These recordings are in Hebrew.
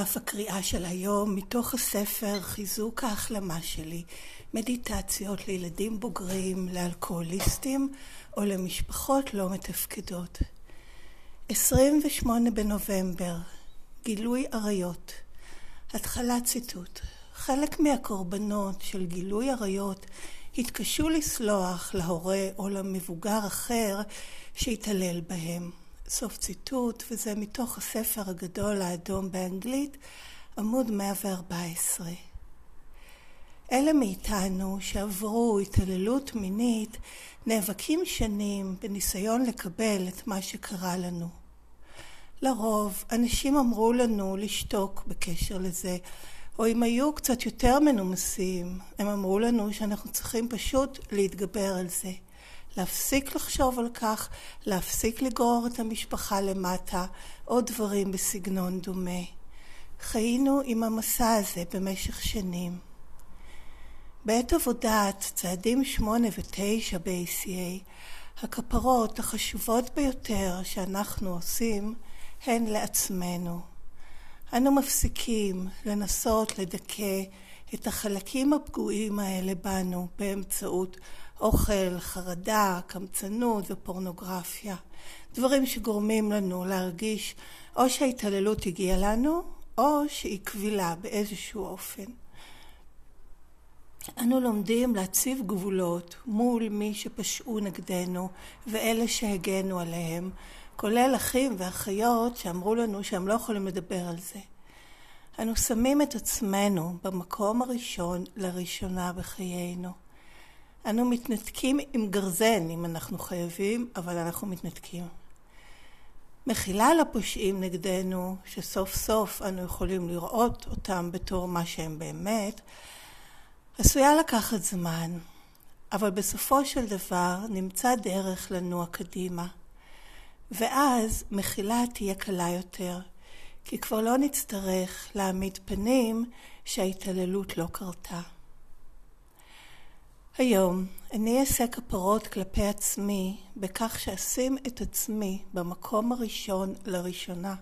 דף הקריאה של היום מתוך הספר חיזוק ההחלמה שלי, מדיטציות לילדים בוגרים, לאלכוהוליסטים או למשפחות לא מתפקדות. 28 בנובמבר, גילוי עריות. התחלת ציטוט. חלק מהקורבנות של גילוי עריות התקשו לסלוח להורה או למבוגר אחר שהתעלל בהם. סוף ציטוט, וזה מתוך הספר הגדול האדום באנגלית, עמוד 114. אלה מאיתנו שעברו התעללות מינית נאבקים שנים בניסיון לקבל את מה שקרה לנו. לרוב אנשים אמרו לנו לשתוק בקשר לזה, או אם היו קצת יותר מנומסים, הם אמרו לנו שאנחנו צריכים פשוט להתגבר על זה. להפסיק לחשוב על כך, להפסיק לגרור את המשפחה למטה, או דברים בסגנון דומה. חיינו עם המסע הזה במשך שנים. בעת עבודת צעדים שמונה ותשע ב-ACA, הכפרות החשובות ביותר שאנחנו עושים הן לעצמנו. אנו מפסיקים לנסות לדכא את החלקים הפגועים האלה בנו באמצעות אוכל, חרדה, קמצנות ופורנוגרפיה. דברים שגורמים לנו להרגיש או שההתעללות הגיעה לנו, או שהיא קבילה באיזשהו אופן. אנו לומדים להציב גבולות מול מי שפשעו נגדנו ואלה שהגנו עליהם, כולל אחים ואחיות שאמרו לנו שהם לא יכולים לדבר על זה. אנו שמים את עצמנו במקום הראשון לראשונה בחיינו. אנו מתנתקים עם גרזן אם אנחנו חייבים, אבל אנחנו מתנתקים. מחילה לפושעים נגדנו, שסוף סוף אנו יכולים לראות אותם בתור מה שהם באמת, עשויה לקחת זמן, אבל בסופו של דבר נמצא דרך לנוע קדימה. ואז מחילה תהיה קלה יותר, כי כבר לא נצטרך להעמיד פנים שההתעללות לא קרתה. היום אני אעשה כפרות כלפי עצמי בכך שאשים את עצמי במקום הראשון לראשונה.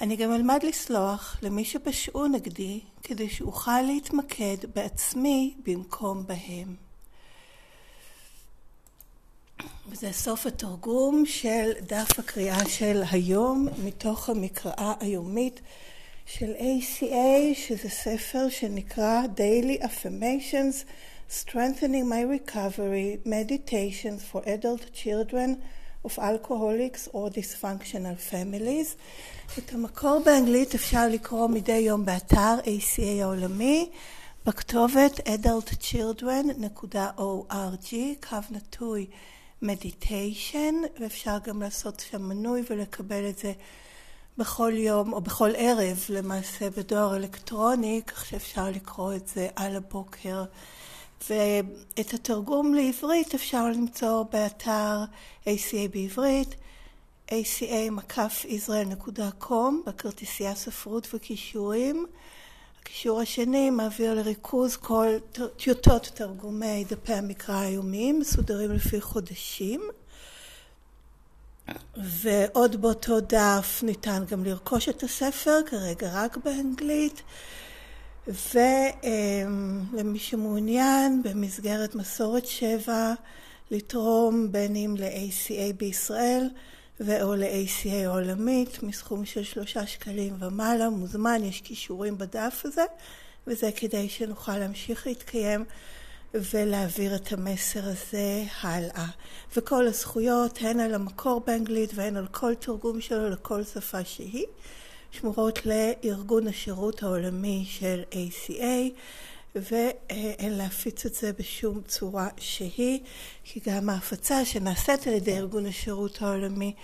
אני גם אלמד לסלוח למי שפשעו נגדי כדי שאוכל להתמקד בעצמי במקום בהם. וזה סוף התרגום של דף הקריאה של היום מתוך המקראה היומית של ACA שזה ספר שנקרא Daily Affirmations Strengthening My Recovery Meditations for Adult Children of Alcoholics or Dysfunctional Families. את המקור באנגלית אפשר לקרוא מדי יום באתר ACA העולמי בכתובת adultchildren.org, קו נטוי מדיטיישן, ואפשר גם לעשות שם מנוי ולקבל את זה בכל יום או בכל ערב למעשה בדואר אלקטרוני, כך שאפשר לקרוא את זה על הבוקר. ואת התרגום לעברית אפשר למצוא באתר ACA בעברית, aca-israel.com, בכרטיסייה ספרות וכישורים. הקישור השני מעביר לריכוז כל טיוטות תרגומי דפי המקרא היומיים, מסודרים לפי חודשים. ועוד באותו דף ניתן גם לרכוש את הספר, כרגע רק באנגלית. ולמי שמעוניין במסגרת מסורת שבע לתרום בין אם ל-ACA בישראל ואו ל-ACA עולמית מסכום של שלושה שקלים ומעלה, מוזמן, יש כישורים בדף הזה וזה כדי שנוכל להמשיך להתקיים ולהעביר את המסר הזה הלאה. וכל הזכויות הן על המקור באנגלית והן על כל תרגום שלו לכל שפה שהיא. שמורות לארגון השירות העולמי של ACA ואין להפיץ את זה בשום צורה שהיא, כי גם ההפצה שנעשית על ידי ארגון השירות העולמי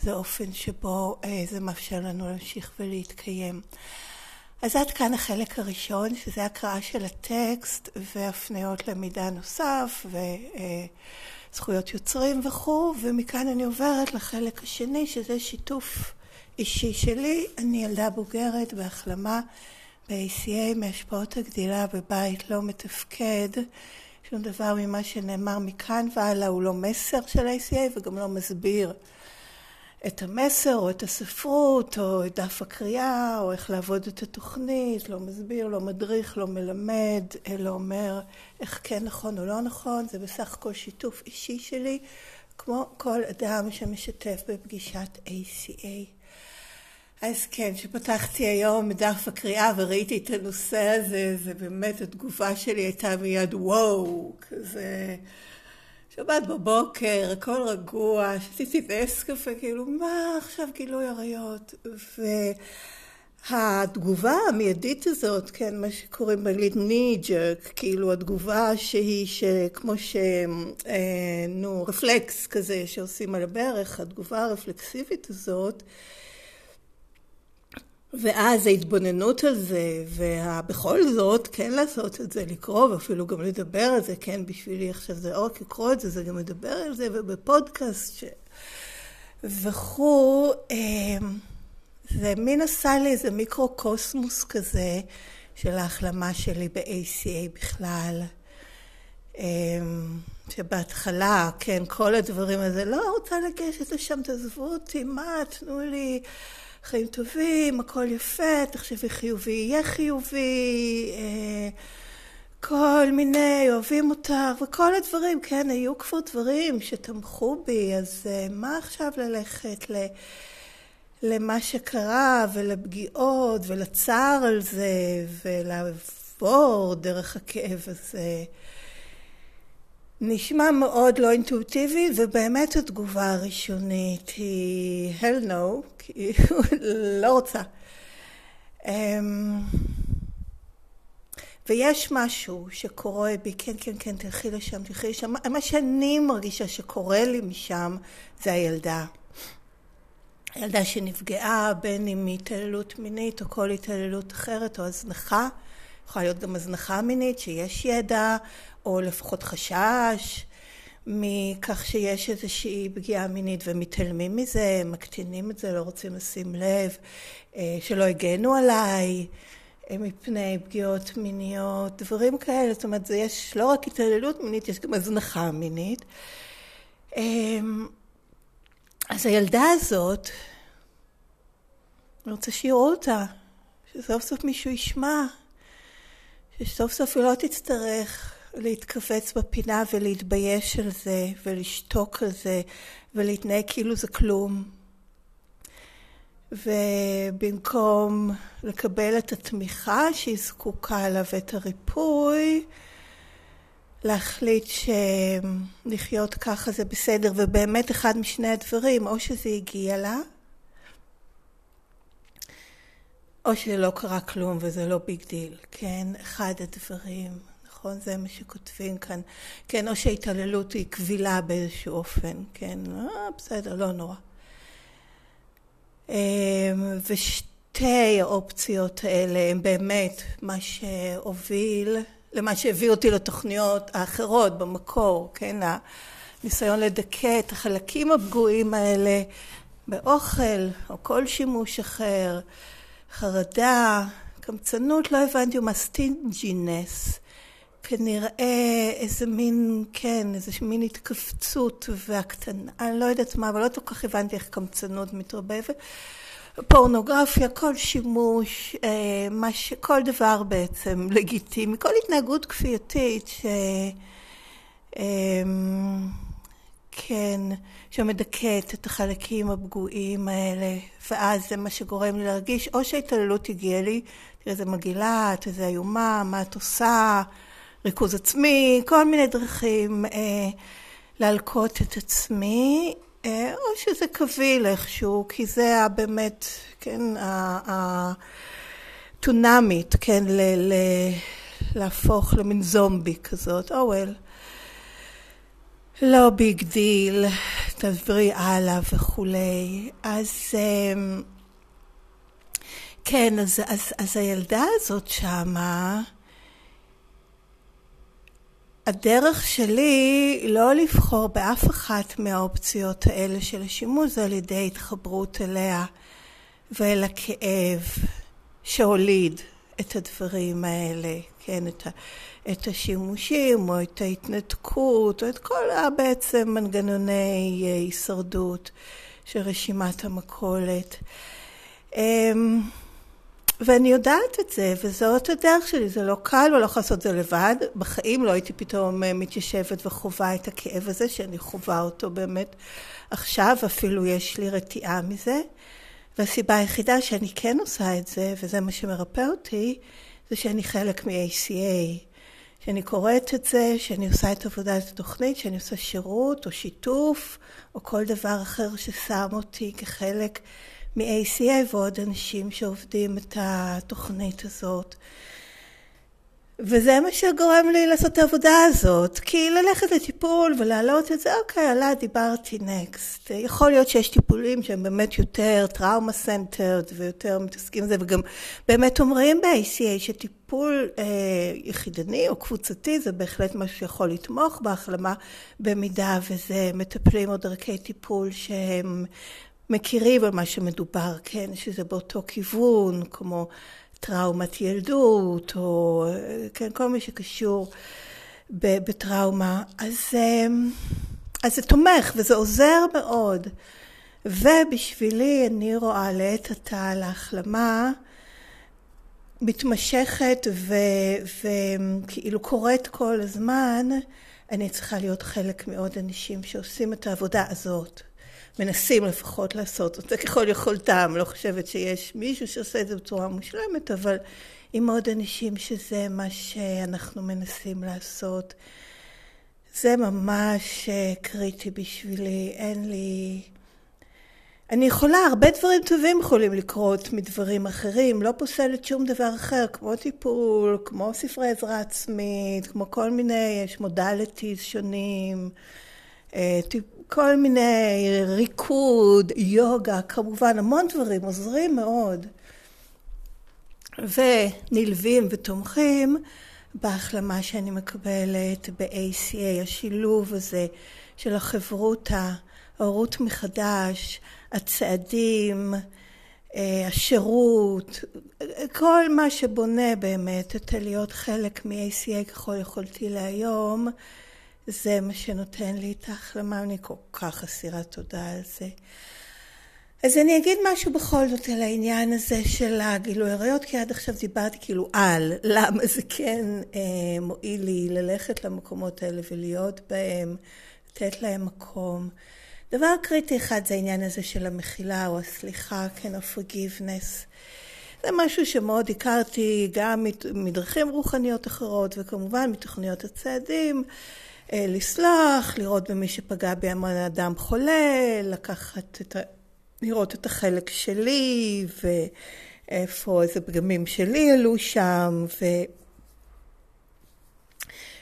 זה אופן שבו אה, זה מאפשר לנו להמשיך ולהתקיים. אז עד כאן החלק הראשון, שזה הקראה של הטקסט והפניות למידע נוסף וזכויות יוצרים וכו', ומכאן אני עוברת לחלק השני, שזה שיתוף אישי שלי, אני ילדה בוגרת בהחלמה ב-ACA מהשפעות הגדילה בבית לא מתפקד. שום דבר ממה שנאמר מכאן והלאה הוא לא מסר של ACA וגם לא מסביר את המסר או את הספרות או את דף הקריאה או איך לעבוד את התוכנית, לא מסביר, לא מדריך, לא מלמד, אלא אומר איך כן נכון או לא נכון, זה בסך הכל שיתוף אישי שלי, כמו כל אדם שמשתף בפגישת ACA. אז כן, כשפתחתי היום דף הקריאה וראיתי את הנושא הזה, זה באמת, התגובה שלי הייתה מיד וואו, כזה... שבת בבוקר, הכל רגוע, שתיתי נס קפה, כאילו, מה עכשיו גילוי עריות? והתגובה המיידית הזאת, כן, מה שקוראים באנגלית jerk, כאילו התגובה שהיא שכמו ש... אה, נו, רפלקס כזה שעושים על הברך, התגובה הרפלקסיבית הזאת, ואז ההתבוננות על זה, ובכל זאת, כן לעשות את זה, לקרוא, ואפילו גם לדבר על זה, כן, בשבילי עכשיו זה לא רק לקרוא את זה, זה גם לדבר על זה, ובפודקאסט ש... וכו', אמ, זה מין עשה לי איזה מיקרו-קוסמוס כזה של ההחלמה שלי ב-ACA בכלל. אמ, שבהתחלה, כן, כל הדברים הזה, לא רוצה לגשת לשם, תעזבו אותי, מה, תנו לי... חיים טובים, הכל יפה, תחשבי חיובי, יהיה חיובי, אה, כל מיני, אוהבים אותך, וכל הדברים, כן, היו כבר דברים שתמכו בי, אז אה, מה עכשיו ללכת ל... למה שקרה ולפגיעות ולצער על זה ולעבור דרך הכאב הזה. נשמע מאוד לא אינטואיטיבי, ובאמת התגובה הראשונית היא hell no, כאילו לא רוצה. אמ, ויש משהו שקורה בי, כן, כן, כן, תלכי לשם, תלכי לשם. מה שאני מרגישה שקורה לי משם זה הילדה. הילדה שנפגעה, בין אם מהתעללות מינית או כל התעללות אחרת או הזנחה. יכולה להיות גם הזנחה מינית, שיש ידע, או לפחות חשש מכך שיש איזושהי פגיעה מינית ומתעלמים מזה, מקטינים את זה, לא רוצים לשים לב, אה, שלא הגנו עליי אה, מפני פגיעות מיניות, דברים כאלה, זאת אומרת, יש לא רק התעללות מינית, יש גם הזנחה מינית. אמ, אז הילדה הזאת, אני רוצה שיראו אותה, שסוף סוף מישהו ישמע, שסוף סוף היא לא תצטרך להתכווץ בפינה ולהתבייש על זה ולשתוק על זה ולהתנהג כאילו זה כלום. ובמקום לקבל את התמיכה שהיא זקוקה לה ואת הריפוי, להחליט שלחיות ככה זה בסדר, ובאמת אחד משני הדברים, או שזה הגיע לה, או שלא קרה כלום וזה לא big deal, כן? אחד הדברים. נכון? זה מה שכותבים כאן. כן, או שההתעללות היא קבילה באיזשהו אופן, כן? אה, בסדר, לא נורא. אמ, ושתי האופציות האלה הם באמת מה שהוביל, למה שהביא אותי לתוכניות האחרות במקור, כן? הניסיון לדכא את החלקים הפגועים האלה באוכל או כל שימוש אחר, חרדה, קמצנות, לא הבנתי, מה stinginess. כנראה איזה מין, כן, איזה מין התכווצות והקטנה, אני לא יודעת מה, אבל לא כל כך הבנתי איך קמצנות מתרבבת. פורנוגרפיה, כל שימוש, אה, ש... כל דבר בעצם לגיטימי, כל התנהגות כפייתית ש... אה, כן, שמדכאת את החלקים הפגועים האלה, ואז זה מה שגורם לי להרגיש, או שההתעללות הגיעה לי, תראה איזה מגעילה, את איזה איומה, מה את עושה, ריכוז עצמי, כל מיני דרכים אה, להלקות את עצמי, אה, או שזה קביל איכשהו, כי זה באמת, כן, הטונאמית, כן, ל, ל, להפוך למין זומבי כזאת, או oh. Well. לא big deal, תעברי הלאה וכולי. אז אה, כן, אז, אז, אז הילדה הזאת שמה, הדרך שלי לא לבחור באף אחת מהאופציות האלה של השימוש זה על ידי התחברות אליה ואל הכאב שהוליד את הדברים האלה, כן, את, ה, את השימושים או את ההתנתקות או את כל בעצם מנגנוני אה, הישרדות של רשימת המכולת. ואני יודעת את זה, וזאת הדרך שלי, זה לא קל ולא יכול לעשות את זה לבד. בחיים לא הייתי פתאום אה, מתיישבת וחווה את הכאב הזה, שאני חווה אותו באמת עכשיו, אפילו יש לי רתיעה מזה. והסיבה היחידה שאני כן עושה את זה, וזה מה שמרפא אותי, זה שאני חלק מ-ACA. שאני קוראת את זה, שאני עושה את עבודת התוכנית, שאני עושה שירות או שיתוף, או כל דבר אחר ששם אותי כחלק מ-ACA ועוד אנשים שעובדים את התוכנית הזאת. וזה מה שגורם לי לעשות את העבודה הזאת, כי ללכת לטיפול ולהעלות את זה, אוקיי, עלה, דיברתי next. יכול להיות שיש טיפולים שהם באמת יותר trauma centered ויותר מתעסקים בזה, וגם באמת אומרים ב-ACA שטיפול אה, יחידני או קבוצתי זה בהחלט משהו שיכול לתמוך בהחלמה, במידה וזה מטפלים או דרכי טיפול שהם מכירים על מה שמדובר, כן, שזה באותו כיוון, כמו טראומת ילדות, או כן, כל מה שקשור בטראומה. אז, אמ, אז זה תומך וזה עוזר מאוד. ובשבילי אני רואה לעת עתה להחלמה מתמשכת וכאילו קורית כל הזמן, אני צריכה להיות חלק מעוד אנשים שעושים את העבודה הזאת. מנסים לפחות לעשות אותה ככל יכולתם, לא חושבת שיש מישהו שעושה את זה בצורה מושלמת, אבל עם עוד אנשים שזה מה שאנחנו מנסים לעשות. זה ממש אה, קריטי בשבילי, אין לי... אני יכולה, הרבה דברים טובים יכולים לקרות מדברים אחרים, לא פוסלת שום דבר אחר, כמו טיפול, כמו ספרי עזרה עצמית, כמו כל מיני, יש מודליטיז שונים, אה, כל מיני ריקוד, יוגה, כמובן המון דברים עוזרים מאוד. ונלווים ותומכים בהחלמה שאני מקבלת ב-ACA, השילוב הזה של החברותה, ההורות מחדש, הצעדים, אה, השירות, כל מה שבונה באמת את להיות חלק מ-ACA ככל יכולתי להיום זה מה שנותן לי את ההחלמה, אני כל כך אסירת תודה על זה. אז אני אגיד משהו בכל זאת על העניין הזה של הגילוי עריות, כי עד עכשיו דיברתי כאילו על למה זה כן אה, מועיל לי ללכת למקומות האלה ולהיות בהם, לתת להם מקום. דבר קריטי אחד זה העניין הזה של המחילה או הסליחה, כן, ה-forgiveness. זה משהו שמאוד הכרתי גם מדרכים רוחניות אחרות וכמובן מתוכניות הצעדים. אה, לסלוח, לראות במי שפגע בי אדם חולה, לקחת את ה... לראות את החלק שלי ואיפה איזה פגמים שלי עלו שם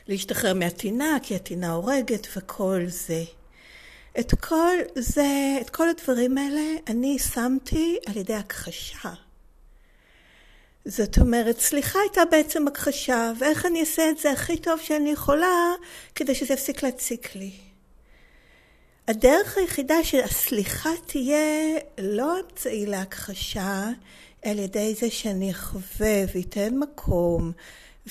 ולהשתחרר מהטינה כי הטינה הורגת וכל זה. את כל זה, את כל הדברים האלה אני שמתי על ידי הכחשה. זאת אומרת, סליחה הייתה בעצם הכחשה, ואיך אני אעשה את זה הכי טוב שאני יכולה כדי שזה יפסיק להציק לי. הדרך היחידה שהסליחה תהיה לא אמצעי להכחשה, על ידי זה שאני אחווה ואתן מקום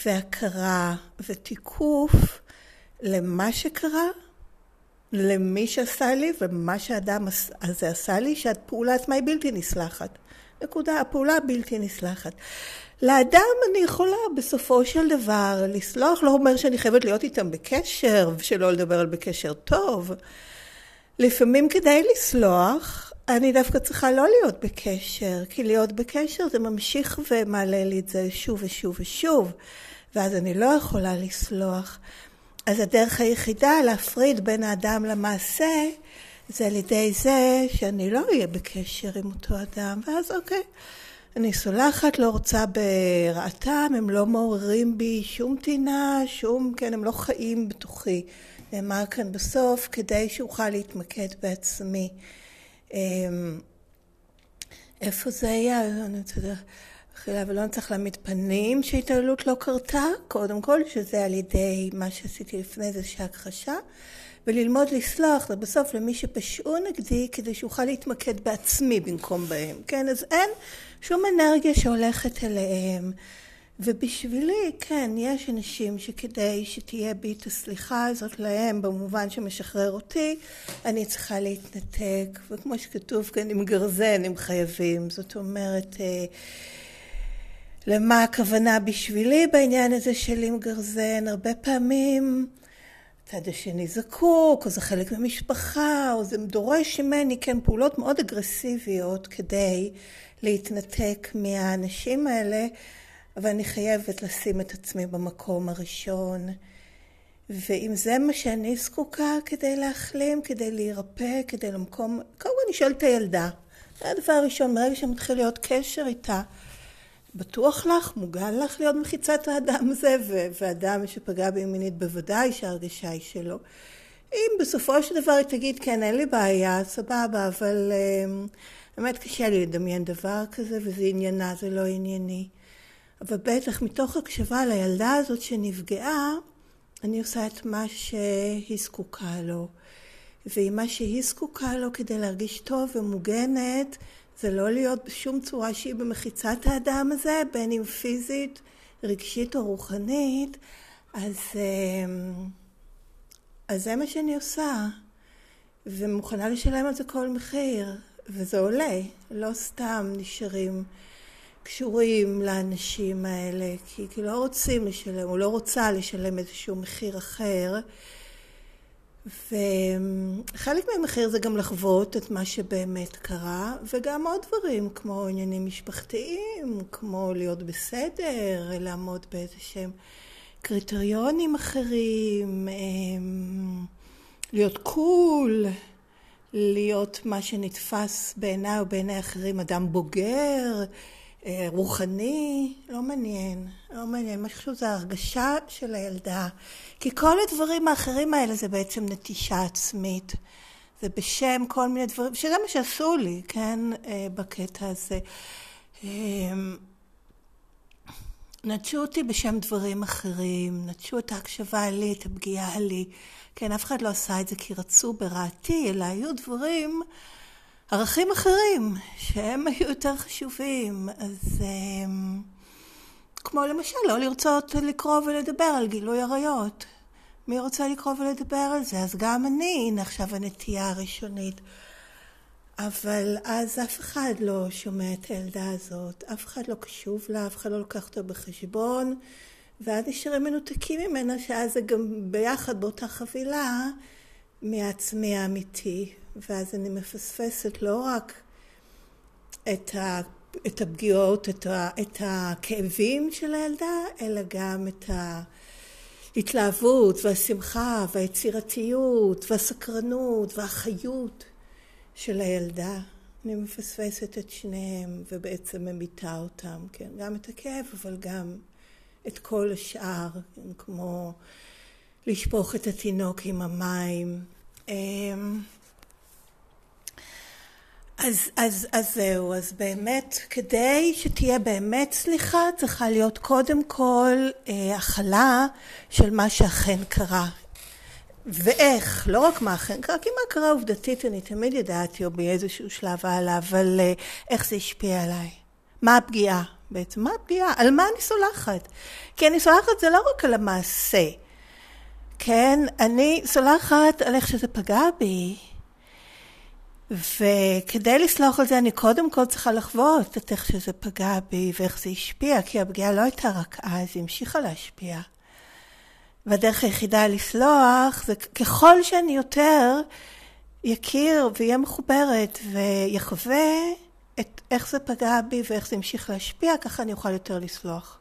והכרה ותיקוף למה שקרה, למי שעשה לי ומה שהאדם הזה עשה לי, שהפעולה עצמה היא בלתי נסלחת. נקודה, הפעולה בלתי נסלחת. לאדם אני יכולה בסופו של דבר לסלוח, לא אומר שאני חייבת להיות איתם בקשר, ושלא לדבר על בקשר טוב. לפעמים כדי לסלוח, אני דווקא צריכה לא להיות בקשר, כי להיות בקשר זה ממשיך ומעלה לי את זה שוב ושוב ושוב, ואז אני לא יכולה לסלוח. אז הדרך היחידה להפריד בין האדם למעשה זה על ידי זה שאני לא אהיה בקשר עם אותו אדם, ואז אוקיי, אני סולחת, לא רוצה ברעתם, הם לא מעוררים בי שום טינה, שום, כן, הם לא חיים בתוכי. נאמר כאן בסוף, כדי שאוכל להתמקד בעצמי. אמ, איפה זה היה? אני יודעת, ולא נצטרך להעמיד פנים שהתעללות לא קרתה, קודם כל, שזה על ידי מה שעשיתי לפני זה שהכחשה. וללמוד לסלוח ובסוף למי שפשעו נגדי כדי שאוכל להתמקד בעצמי במקום בהם, כן? אז אין שום אנרגיה שהולכת אליהם, ובשבילי, כן, יש אנשים שכדי שתהיה בי את הסליחה הזאת להם, במובן שמשחרר אותי, אני צריכה להתנתק, וכמו שכתוב כאן, עם גרזן הם חייבים. זאת אומרת, אה, למה הכוונה בשבילי בעניין הזה של עם גרזן? הרבה פעמים הצד השני זקוק, או זה חלק ממשפחה, או זה דורש ממני, כן, פעולות מאוד אגרסיביות כדי להתנתק מהאנשים האלה. אבל אני חייבת לשים את עצמי במקום הראשון. ואם זה מה שאני זקוקה כדי להחלים, כדי להירפא, כדי למקום... קודם כל אני שואלת את הילדה. זה הדבר הראשון, מרגע שמתחיל להיות קשר איתה, בטוח לך, מוגן לך להיות מחיצת האדם הזה, ואדם שפגע בי מינית בוודאי שההרגשה היא שלו. אם בסופו של דבר היא תגיד, כן, אין לי בעיה, סבבה, אבל אה, באמת קשה לי לדמיין דבר כזה, וזה עניינה, זה לא ענייני. אבל בטח מתוך הקשבה לילדה הזאת שנפגעה, אני עושה את מה שהיא זקוקה לו. ועם מה שהיא זקוקה לו כדי להרגיש טוב ומוגנת, זה לא להיות בשום צורה שהיא במחיצת האדם הזה, בין אם פיזית, רגשית או רוחנית, אז, אמ, אז זה מה שאני עושה, ומוכנה לשלם על זה כל מחיר, וזה עולה, לא סתם נשארים. קשורים לאנשים האלה, כי, כי לא רוצים לשלם, או לא רוצה לשלם איזשהו מחיר אחר. וחלק מהמחיר זה גם לחוות את מה שבאמת קרה, וגם עוד דברים, כמו עניינים משפחתיים, כמו להיות בסדר, לעמוד באיזה שהם קריטריונים אחרים, אמ, להיות קול, להיות מה שנתפס בעיניי או בעיני אחרים אדם בוגר. אה, רוחני, לא מעניין, לא מעניין, שחשוב זה ההרגשה של הילדה. כי כל הדברים האחרים האלה זה בעצם נטישה עצמית. זה בשם כל מיני דברים, שזה מה שעשו לי, כן, אה, בקטע הזה. אה, נטשו אותי בשם דברים אחרים, נטשו את ההקשבה לי, את הפגיעה לי. כן, אף אחד לא עשה את זה כי רצו ברעתי, אלא היו דברים ערכים אחרים שהם היו יותר חשובים. אז אמ, כמו למשל לא לרצות לקרוא ולדבר על גילוי עריות. מי רוצה לקרוא ולדבר על זה? אז גם אני, הנה עכשיו הנטייה הראשונית. אבל אז אף אחד לא שומע את הילדה הזאת, אף אחד לא קשוב לה, אף אחד לא לוקח אותה בחשבון, ואז נשארים מנותקים ממנה, שאז זה גם ביחד באותה חבילה מעצמי האמיתי. ואז אני מפספסת לא רק את, ה, את הפגיעות, את, ה, את הכאבים של הילדה, אלא גם את ההתלהבות והשמחה והיצירתיות והסקרנות והחיות של הילדה. אני מפספסת את שניהם ובעצם ממיתה אותם, כן, גם את הכאב אבל גם את כל השאר, כן, כמו לשפוך את התינוק עם המים. אז, אז, אז זהו, אז באמת, כדי שתהיה באמת סליחה, צריכה להיות קודם כל אה, הכלה של מה שאכן קרה. ואיך, לא רק מה אכן קרה, כי מה קרה עובדתית אני תמיד ידעתי, או באיזשהו שלב הלאה, אבל אה, איך זה השפיע עליי. מה הפגיעה בעצם? מה הפגיעה? על מה אני סולחת? כי אני סולחת זה לא רק על המעשה, כן? אני סולחת על איך שזה פגע בי. וכדי לסלוח על זה אני קודם כל צריכה לחוות את איך שזה פגע בי ואיך זה השפיע, כי הפגיעה לא הייתה רק אז, היא המשיכה להשפיע. והדרך היחידה לסלוח זה ככל שאני יותר יכיר ואהיה מחוברת ויחווה את איך זה פגע בי ואיך זה המשיך להשפיע, ככה אני אוכל יותר לסלוח.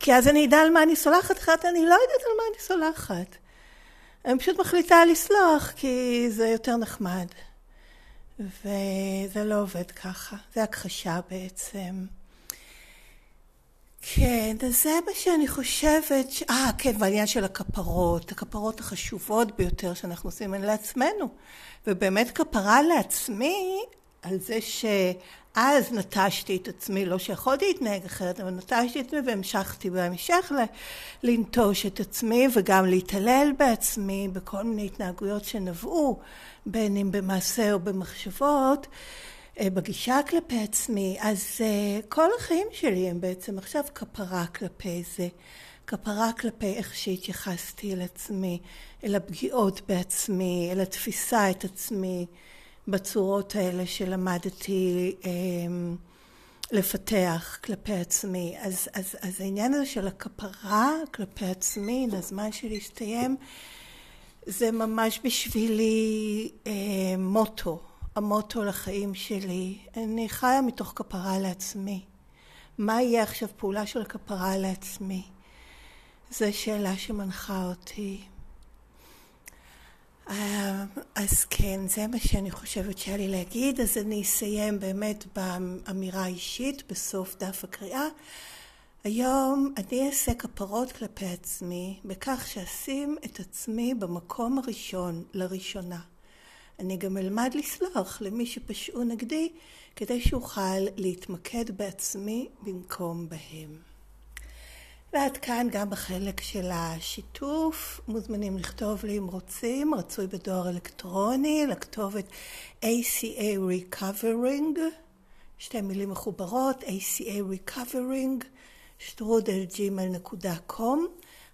כי אז אני אדע על מה אני סולחת, אחרת אני לא יודעת על מה אני סולחת. אני פשוט מחליטה לסלוח כי זה יותר נחמד. וזה לא עובד ככה, זה הכחשה בעצם. כן, אז זה מה שאני חושבת, ש... אה, כן, בעניין של הכפרות, הכפרות החשובות ביותר שאנחנו עושים הן לעצמנו. ובאמת כפרה לעצמי על זה שאז נטשתי את עצמי, לא שיכולתי להתנהג אחרת, אבל נטשתי את עצמי והמשכתי בהמשך לנטוש את עצמי וגם להתעלל בעצמי בכל מיני התנהגויות שנבעו בין אם במעשה או במחשבות, אה, בגישה כלפי עצמי, אז אה, כל החיים שלי הם בעצם עכשיו כפרה כלפי זה. כפרה כלפי איך שהתייחסתי אל עצמי, אל הפגיעות בעצמי, אל התפיסה את עצמי בצורות האלה שלמדתי אה, לפתח כלפי עצמי. אז, אז, אז העניין הזה של הכפרה כלפי עצמי, לזמן שלי הסתיים, זה ממש בשבילי אה, מוטו, המוטו לחיים שלי. אני חיה מתוך כפרה לעצמי. מה יהיה עכשיו פעולה של כפרה לעצמי? זו שאלה שמנחה אותי. אז כן, זה מה שאני חושבת שהיה לי להגיד. אז אני אסיים באמת באמירה האישית בסוף דף הקריאה. היום אני אעשה כפרות כלפי עצמי בכך שאשים את עצמי במקום הראשון לראשונה. אני גם אלמד לסלוח למי שפשעו נגדי כדי שאוכל להתמקד בעצמי במקום בהם. ועד כאן גם בחלק של השיתוף. מוזמנים לכתוב לי אם רוצים, רצוי בדואר אלקטרוני, לכתובת ACA Recovering, שתי מילים מחוברות, ACA Recovering, שטרודלג'ימל.קום.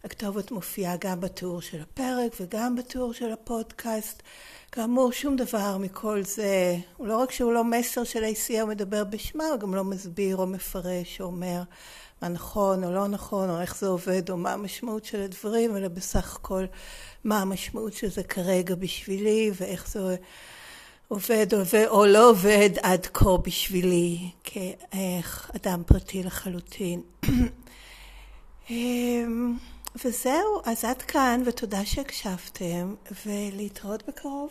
הכתובת מופיעה גם בתיאור של הפרק וגם בתיאור של הפודקאסט. כאמור, שום דבר מכל זה, לא רק שהוא לא מסר של ACA, הוא מדבר בשמה, הוא גם לא מסביר או מפרש או אומר מה נכון או לא נכון, או איך זה עובד, או מה המשמעות של הדברים, אלא בסך הכל מה המשמעות של זה כרגע בשבילי, ואיך זה עובד או לא עובד עד כה בשבילי, כאדם פרטי לחלוטין. אמ, וזהו, אז עד כאן, ותודה שהקשבתם, ולהתראות בקרוב.